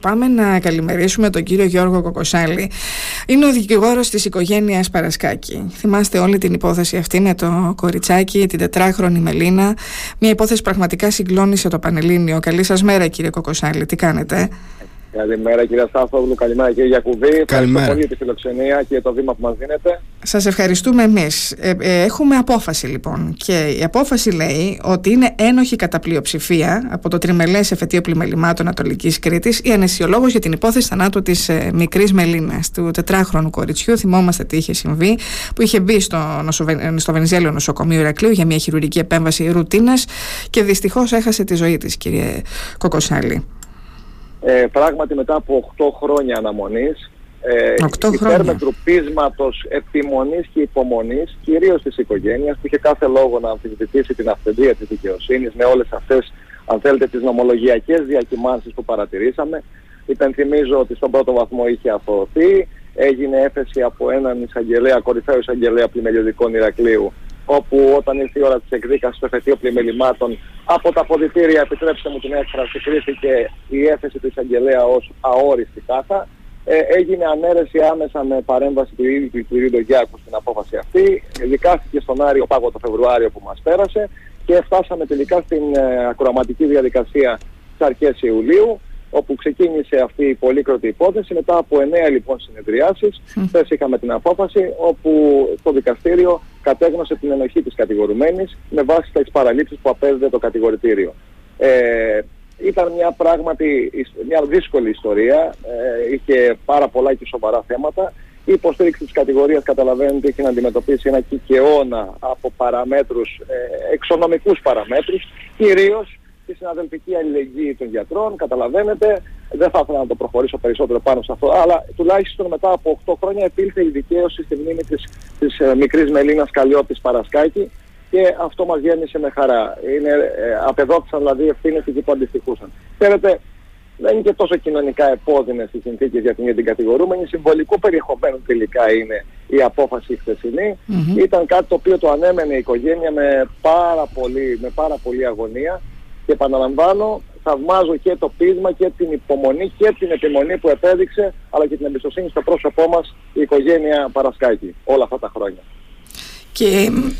Πάμε να καλημερίσουμε τον κύριο Γιώργο Κοκοσάλη. Είναι ο δικηγόρος της οικογένειας Παρασκάκη. Θυμάστε όλη την υπόθεση αυτή με το κοριτσάκι, την τετράχρονη Μελίνα. Μια υπόθεση πραγματικά συγκλώνησε το Πανελλήνιο. Καλή σας μέρα, κύριε Κοκοσάλη. Τι κάνετε; Καλημέρα κύριε Στάθογλου, καλημέρα κύριε Γιακουβή. Καλημέρα. πολύ τη φιλοξενία και το βήμα που μας δίνετε. Σας ευχαριστούμε εμείς. Ε, ε, έχουμε απόφαση λοιπόν και η απόφαση λέει ότι είναι ένοχη κατά πλειοψηφία από το τριμελές εφετείο πλημελημάτων Ανατολικής Κρήτης η ανεσιολόγος για την υπόθεση θανάτου της ε, μικρής Μελίνας, του τετράχρονου κοριτσιού. Θυμόμαστε τι είχε συμβεί, που είχε μπει στο, νοσοβε... στο Βενιζέλιο νοσοκομείο Ηρακλείου για μια χειρουργική επέμβαση ρουτίνας και δυστυχώς έχασε τη ζωή της κύριε Κοκοσάλη. Ε, πράγματι μετά από 8 χρόνια αναμονής, ε, υπέρμετρου πείσματος, επιμονής και υπομονής, κυρίως της οικογένειας, που είχε κάθε λόγο να αμφισβητήσει την αυθεντία της δικαιοσύνης με όλες αυτές, αν θέλετε, τις νομολογιακές διακυμάνσεις που παρατηρήσαμε. Υπενθυμίζω ότι στον πρώτο βαθμό είχε αθωωωθεί, έγινε έφεση από έναν εισαγγελέα, κορυφαίο εισαγγελέα πλημελιωδικών Ηρακλείου, όπου όταν ήρθε η ώρα της εκδίκασης στο εφετείο πλημελημάτων από τα ποδητήρια, επιτρέψτε μου την έκφραση, κρίθηκε η έφεση του εισαγγελέα ως αόριστη κάθα. Ε, έγινε ανέρεση άμεσα με παρέμβαση του ίδιου του κ. Ντογιάκου στην απόφαση αυτή. Δικάστηκε στον Άριο Πάγο το Φεβρουάριο που μας πέρασε και φτάσαμε τελικά στην ε, ακροαματική διαδικασία στις αρχές Ιουλίου όπου ξεκίνησε αυτή η πολύκροτη υπόθεση μετά από εννέα λοιπόν συνεδριάσεις. Χθες είχαμε την απόφαση όπου το δικαστήριο κατέγνωσε την ενοχή της κατηγορουμένης με βάση τα παραλήψεις που απέδιδε το κατηγορητήριο. Ε, ήταν μια πράγματι μια δύσκολη ιστορία, ε, είχε πάρα πολλά και σοβαρά θέματα. Η υποστήριξη της κατηγορίας καταλαβαίνετε έχει να αντιμετωπίσει ένα κικαιώνα από παραμέτρους, ε, εξονομικούς παραμέτρους, κυρίως τη συναδελφική αλληλεγγύη των γιατρών, καταλαβαίνετε. Δεν θα ήθελα να το προχωρήσω περισσότερο πάνω σε αυτό, αλλά τουλάχιστον μετά από 8 χρόνια επήλθε η δικαίωση στη μνήμη της, της ε, μικρής Μελίνας Καλλιόπης Παρασκάκη και αυτό μας γέννησε με χαρά. Είναι, ε, απεδόθησαν δηλαδή ευθύνες εκεί που αντιστοιχούσαν. Ξέρετε, δεν είναι και τόσο κοινωνικά επώδυνες οι συνθήκες για την, την κατηγορούμενη. Συμβολικό περιεχομένο τελικά είναι η απόφαση χθεσινή. Ήταν κάτι το οποίο το ανέμενε η οικογένεια με πάρα πολύ, με πάρα πολύ αγωνία. Και επαναλαμβάνω, θαυμάζω και το πείσμα και την υπομονή και την επιμονή που επέδειξε, αλλά και την εμπιστοσύνη στο πρόσωπό μας η οικογένεια Παρασκάκη όλα αυτά τα χρόνια. Και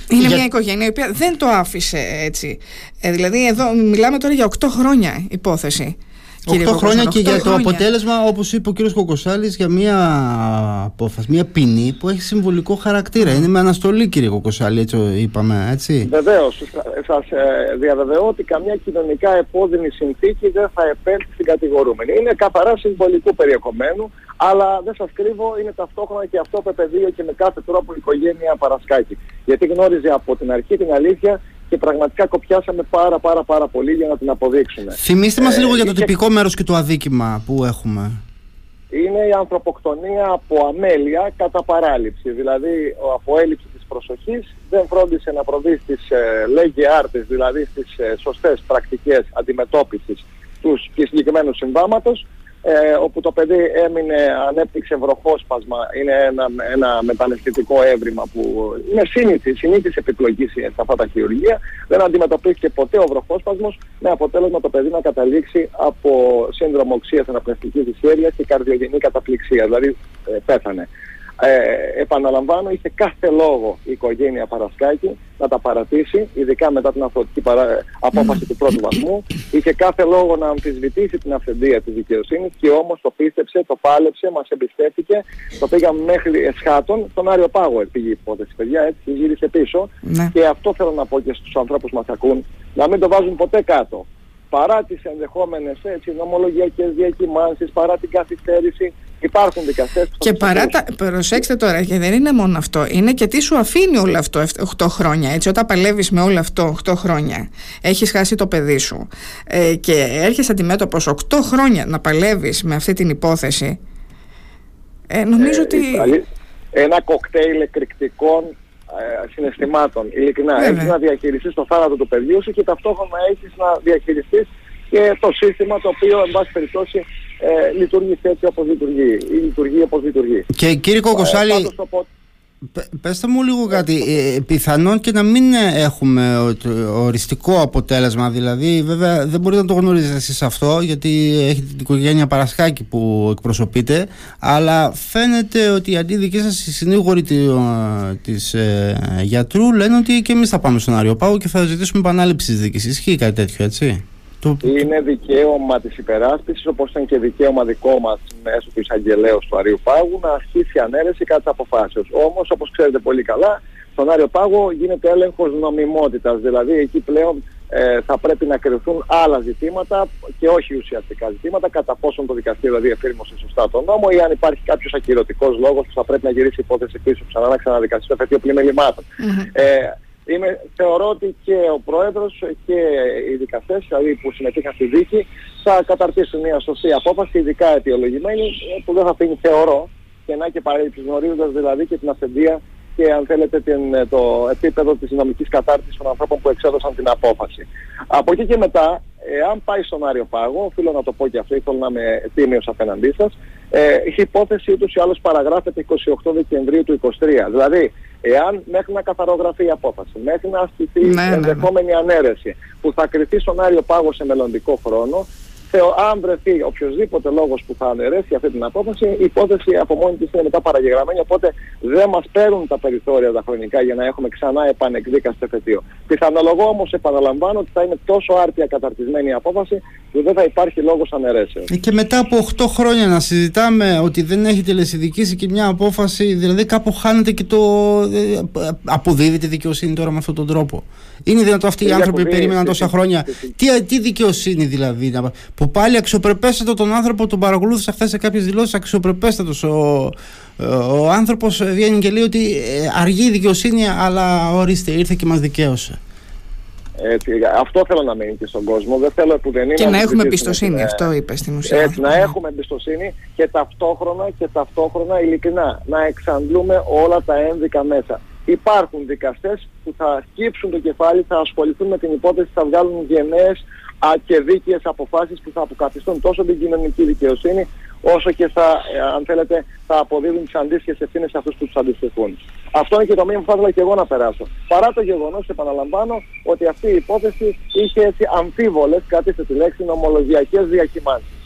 είναι μια οικογένεια η οποία δεν το άφησε έτσι. Ε, δηλαδή εδώ μιλάμε τώρα για 8 χρόνια υπόθεση. 8 χρόνια και για το αποτέλεσμα, όπως είπε ο κ. Κοκοσάλη, για μια απόφαση, μια ποινή που έχει συμβολικό χαρακτήρα. Είναι με αναστολή, κύριε Κοκοσάλη, έτσι είπαμε, έτσι. Βεβαίως. Σας ε, διαβεβαιώ ότι καμιά κοινωνικά επώδυνη συνθήκη δεν θα επέλθει στην κατηγορούμενη. Είναι καθαρά συμβολικού περιεχομένου, αλλά δεν σας κρύβω, είναι ταυτόχρονα και αυτό το πεδίο και με κάθε τρόπο η οικογένεια Παρασκάκη. Γιατί γνώριζε από την αρχή την αλήθεια και πραγματικά κοπιάσαμε πάρα πάρα πάρα πολύ για να την αποδείξουμε. Θυμήστε μας ε, λίγο για το τυπικό μέρος και το αδίκημα που έχουμε. Είναι η ανθρωποκτονία από αμέλεια κατά παράληψη. Δηλαδή από έλλειψη της προσοχής δεν φρόντισε να προβεί στις ε, λέγε άρτες, δηλαδή στις ε, σωστές πρακτικές αντιμετώπισης τους συγκεκριμένους συμβάματος ε, όπου το παιδί έμεινε, ανέπτυξε βροχόσπασμα, είναι ένα, ένα μεταναισθητικό έβριμα που είναι σύνηθι, συνήθις επιπλοκής σε αυτά τα χειρουργία. Δεν αντιμετωπίστηκε ποτέ ο βροχόσπασμος με αποτέλεσμα το παιδί να καταλήξει από σύνδρομο οξίας αναπνευστικής δυσχέρειας και καρδιογενή καταπληξία, δηλαδή ε, πέθανε. Ε, επαναλαμβάνω, είχε κάθε λόγο η οικογένεια Παρασκάκη να τα παρατήσει, ειδικά μετά την αυτοτική παρά... απόφαση του πρώτου βαθμού. Είχε κάθε λόγο να αμφισβητήσει την αυθεντία της δικαιοσύνης και όμως το πίστεψε, το πάλεψε, μας εμπιστεύτηκε. Το πήγαμε μέχρι εσχάτων, στον Άριο Πάγο πήγε η υπόθεση, παιδιά, έτσι γύρισε πίσω. Ναι. Και αυτό θέλω να πω και στους ανθρώπους που μας ακούν, να μην το βάζουν ποτέ κάτω παρά τις ενδεχόμενες έτσι, νομολογιακές διακυμάνσεις, παρά την καθυστέρηση, υπάρχουν δικαστές που Και παρά τα, προσέξτε τώρα, και δεν είναι μόνο αυτό, είναι και τι σου αφήνει όλο αυτό 8 χρόνια, έτσι, όταν παλεύεις με όλο αυτό 8 χρόνια, έχεις χάσει το παιδί σου ε, και έρχεσαι αντιμέτωπος 8 χρόνια να παλεύεις με αυτή την υπόθεση, ε, νομίζω ε, ότι... Ένα κοκτέιλ εκρηκτικών ε, συναισθημάτων. Ειλικρινά, έχεις να διαχειριστείς το θάνατο του παιδιού σου και ταυτόχρονα έχεις να διαχειριστείς και το σύστημα το οποίο, εν πάση περιπτώσει, ε, λειτουργεί έτσι όπως λειτουργεί. Ή λειτουργεί όπως λειτουργεί. Και κύριε Κοκοσάλη, Πεςτε μου λίγο κάτι, ε, πιθανόν και να μην έχουμε οριστικό αποτέλεσμα δηλαδή βέβαια δεν μπορείτε να το γνωρίζετε εσείς αυτό γιατί έχετε την οικογένεια Παρασκάκη που εκπροσωπείτε αλλά φαίνεται ότι οι αντίδικοι σας οι συνήγοροι της ε, γιατρού λένε ότι και εμείς θα πάμε στον Άριο Πάγο και θα ζητήσουμε επανάληψη της δίκης, ισχύει κάτι τέτοιο έτσι; Είναι δικαίωμα της υπεράσπισης, όπως είναι και δικαίωμα δικό μας μέσω του εισαγγελέου του Αρίου Πάγου, να αρχίσει η ανέρεση κατά της αποφάσεως. Όμως, όπως ξέρετε πολύ καλά, στον Άριο Πάγο γίνεται έλεγχος νομιμότητας, δηλαδή εκεί πλέον ε, θα πρέπει να κρυθούν άλλα ζητήματα και όχι ουσιαστικά ζητήματα, κατά πόσον το δικαστήριο δηλαδή εφήρμοσε σωστά τον νόμο ή αν υπάρχει κάποιος ακυρωτικός λόγος που θα πρέπει να γυρίσει η υπόθεση πίσω ξανά να ξαναδικαστεί στο εφετείο πλημελημάτων. Ε, Είμαι, θεωρώ ότι και ο Πρόεδρος και οι δικαστές δηλαδή που συμμετείχαν στη δίκη θα καταρτήσουν μια σωστή απόφαση, ειδικά αιτιολογημένη, που δεν θα αφήνει θεωρώ και να και παρέλειψης γνωρίζοντας δηλαδή και την ασθεντία και αν θέλετε την, το επίπεδο της νομικής κατάρτισης των ανθρώπων που εξέδωσαν την απόφαση. Από εκεί και μετά, εάν πάει στον Άριο Πάγο, οφείλω να το πω και αυτό, ήθελα να είμαι τίμιος απέναντί σας, ε, η υπόθεση ούτως ή άλλως παραγράφεται 28 Δεκεμβρίου του 2023. Δηλαδή, εάν μέχρι να καθαρογραφεί η απόφαση, μέχρι να ασκηθεί ναι, ναι, ναι. ενδεχόμενη ανέρεση που θα κρυθεί στον Άριο Πάγο σε μελλοντικό χρόνο, Θεω, αν βρεθεί οποιοδήποτε λόγος που θα αναιρέσει αυτή την απόφαση, η υπόθεση από μόνη της είναι μετά παραγεγραμμένη. Οπότε δεν μας παίρνουν τα περιθώρια τα χρονικά για να έχουμε ξανά επανεκδίκαση στο εφετείο. Πιθανολογώ όμως, επαναλαμβάνω, ότι θα είναι τόσο άρτια καταρτισμένη η απόφαση που δεν θα υπάρχει λόγος αναιρέσεως. Ε, και μετά από 8 χρόνια να συζητάμε ότι δεν έχει τελεσυδικήσει και μια απόφαση, δηλαδή κάπου χάνεται και το. Ε, αποδίδει τη δικαιοσύνη τώρα με αυτόν τον τρόπο. Είναι δυνατό αυτοί οι άνθρωποι που περίμεναν τόσα χρόνια; Τι, τι δικαιοσύνη δηλαδή, που πάλι αξιοπρεπέστατο τον άνθρωπο τον παρακολούθησα χθες σε κάποιες δηλώσεις. Αξιοπρεπέστατος ο, ο άνθρωπος βγαίνει και λέει ότι ε, αργεί η δικαιοσύνη, αλλά ορίστε, ήρθε και μας δικαίωσε. Έτσι, αυτό θέλω να μείνει και στον κόσμο. Δεν θέλω που δεν είναι. Και να, να έχουμε εμπιστοσύνη, αυτό είπες στην ουσία. Έτσι, να έχουμε εμπιστοσύνη και ταυτόχρονα και ταυτόχρονα ειλικρινά να εξαντλούμε όλα τα ένδικα μέσα υπάρχουν δικαστές που θα σκύψουν το κεφάλι, θα ασχοληθούν με την υπόθεση, θα βγάλουν γενναίες και δίκαιες αποφάσεις που θα αποκαθιστούν τόσο την κοινωνική δικαιοσύνη όσο και θα, ε, αν θέλετε, θα αποδίδουν τις αντίστοιχες ευθύνες σε αυτούς που τους αντιστοιχούν. Αυτό είναι και το μήνυμα που θα ήθελα και εγώ να περάσω. Παρά το γεγονός, επαναλαμβάνω, ότι αυτή η υπόθεση είχε έτσι αμφίβολες, κάτι τη λέξη, νομολογιακές διακυμάνσεις.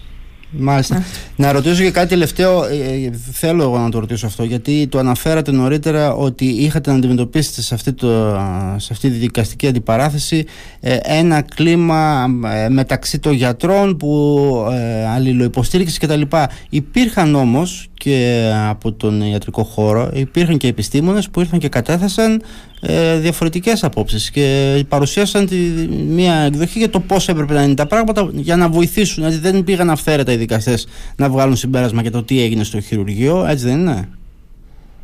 Μάλιστα. Να ρωτήσω και κάτι τελευταίο. Ε, ε, θέλω εγώ να το ρωτήσω αυτό, γιατί το αναφέρατε νωρίτερα ότι είχατε να αντιμετωπίσετε σε αυτή, το, σε αυτή τη δικαστική αντιπαράθεση ε, ένα κλίμα μεταξύ των γιατρών που ε, αλληλοϊποστήριξε κτλ. Υπήρχαν όμως και από τον ιατρικό χώρο υπήρχαν και επιστήμονες που ήρθαν και κατέθεσαν ε, διαφορετικές απόψεις και παρουσίασαν τη, μια εκδοχή για το πώς έπρεπε να είναι τα πράγματα για να βοηθήσουν, γιατί δεν πήγαν αυθαίρετα οι δικαστές να βγάλουν συμπέρασμα για το τι έγινε στο χειρουργείο, έτσι δεν είναι.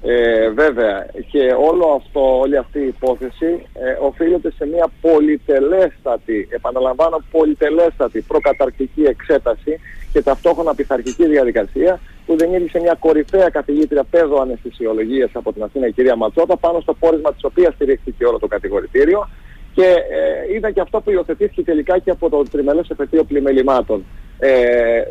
Ε, βέβαια και όλο αυτό, όλη αυτή η υπόθεση ε, οφείλεται σε μια πολυτελέστατη, επαναλαμβάνω πολυτελέστατη προκαταρκτική εξέταση και ταυτόχρονα πειθαρχική διαδικασία που δημιούργησε μια κορυφαία καθηγήτρια πέδο αναισθησιολογίας από την Αθήνα η κυρία Ματσότα πάνω στο πόρισμα της οποίας στηρίχθηκε όλο το κατηγορητήριο και ε, ήταν και αυτό που υιοθετήθηκε τελικά και από το τριμελές εφετείο πλημελημάτων. Ε,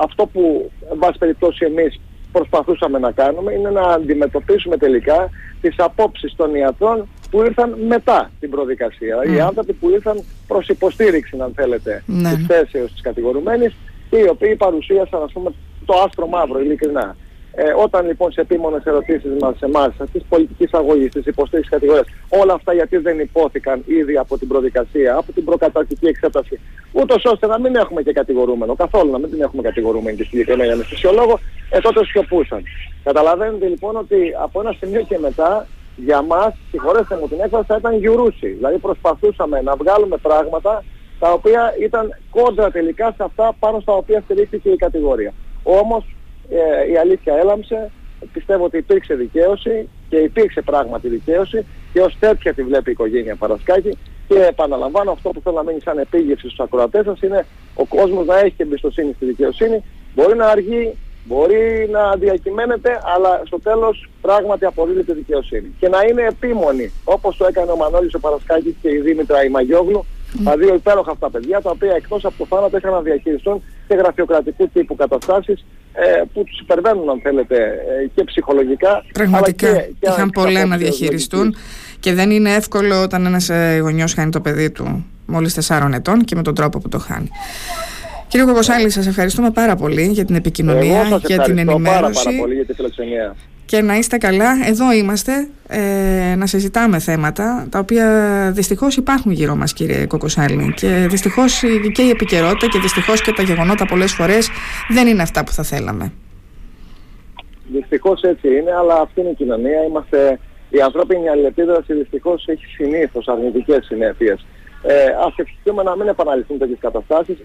αυτό που, εν πάση περιπτώσει, εμείς προσπαθούσαμε να κάνουμε είναι να αντιμετωπίσουμε τελικά τις απόψεις των ιατρών που ήρθαν μετά την προδικασία. Mm. Οι άνθρωποι που ήρθαν προς υποστήριξη, αν θέλετε, ναι. της θέσεως της κατηγορουμένης και οι οποίοι παρουσίασαν, ας πούμε, το άστρο μαύρο, ειλικρινά. Ε, όταν λοιπόν σε επίμονες ερωτήσεις μας σε εμάς, της πολιτικής αγωγής, της υποστήριξης κατηγορίας, όλα αυτά γιατί δεν υπόθηκαν ήδη από την προδικασία, από την προκαταρκτική εξέταση, ούτως ώστε να μην έχουμε και κατηγορούμενο, καθόλου να μην την έχουμε κατηγορούμενη τη συγκεκριμένη αναισθησιολόγο, ε, τότε σιωπούσαν. Καταλαβαίνετε λοιπόν ότι από ένα σημείο και μετά για μας, συγχωρέστε μου την έκφραση, θα ήταν γιουρούσι. Δηλαδή προσπαθούσαμε να βγάλουμε πράγματα τα οποία ήταν κόντρα τελικά σε αυτά πάνω στα οποία στηρίχθηκε η κατηγορία. Όμως ε, η αλήθεια έλαμψε, πιστεύω ότι υπήρξε δικαίωση και υπήρξε πράγματι δικαίωση και ως τέτοια τη βλέπει η οικογένεια Παρασκάκη και επαναλαμβάνω αυτό που θέλω να μείνει σαν επίγευση στους ακροατές σας είναι ο κόσμος να έχει εμπιστοσύνη στη δικαιοσύνη, μπορεί να αργεί, μπορεί να διακυμαίνεται, αλλά στο τέλος πράγματι αποδίδεται δικαιοσύνη. Και να είναι επίμονη, όπως το έκανε ο Μανώλης ο Παρασκάκης και η Δήμητρα η Μαγιόγλου, Mm. δύο υπέροχα αυτά παιδιά, τα οποία εκτός από το θάνατο είχαν να διαχειριστούν και γραφειοκρατικού τύπου καταστάσεις ε, που τους υπερβαίνουν αν θέλετε ε, και ψυχολογικά. Πραγματικά αλλά και, και είχαν πολλά να διαχειριστούν και δεν είναι εύκολο όταν ένας ε, γονιός χάνει το παιδί του μόλις 4 ετών και με τον τρόπο που το χάνει. Κύριε Κοκοσάλη, σας ευχαριστούμε πάρα πολύ για την επικοινωνία, και την ενημέρωση. Πάρα, πάρα πολύ για τη φιλοξενία και να είστε καλά. Εδώ είμαστε ε, να συζητάμε θέματα τα οποία δυστυχώς υπάρχουν γύρω μας κύριε Κοκοσάλη και δυστυχώς και η επικαιρότητα και δυστυχώς και τα γεγονότα πολλές φορές δεν είναι αυτά που θα θέλαμε. Δυστυχώς έτσι είναι, αλλά αυτή είναι η κοινωνία. Είμαστε, η ανθρώπινη αλληλεπίδραση δυστυχώς έχει συνήθως αρνητικές συνέπειες. Ε, ας ευχηθούμε να μην επαναληφθούν τέτοιες καταστάσεις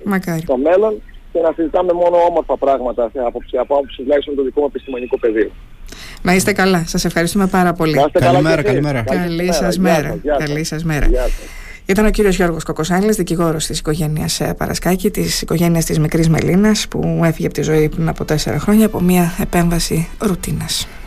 στο μέλλον και να συζητάμε μόνο όμορφα πράγματα από άποψη τουλάχιστον του δικού μου επιστημονικού πεδίου. Να είστε καλά. Σας ευχαριστούμε πάρα πολύ. Καλημέρα, καλημέρα. Καλή σας μέρα. Καλή σας μέρα. Ήταν ο κύριος Γιώργος Κοκοσάλης, δικηγόρος της οικογένειας ε, Παρασκάκη, της οικογένειας της μικρής Μελίνας που έφυγε από τη ζωή πριν από τέσσερα χρόνια από μια επέμβαση ρουτίνας.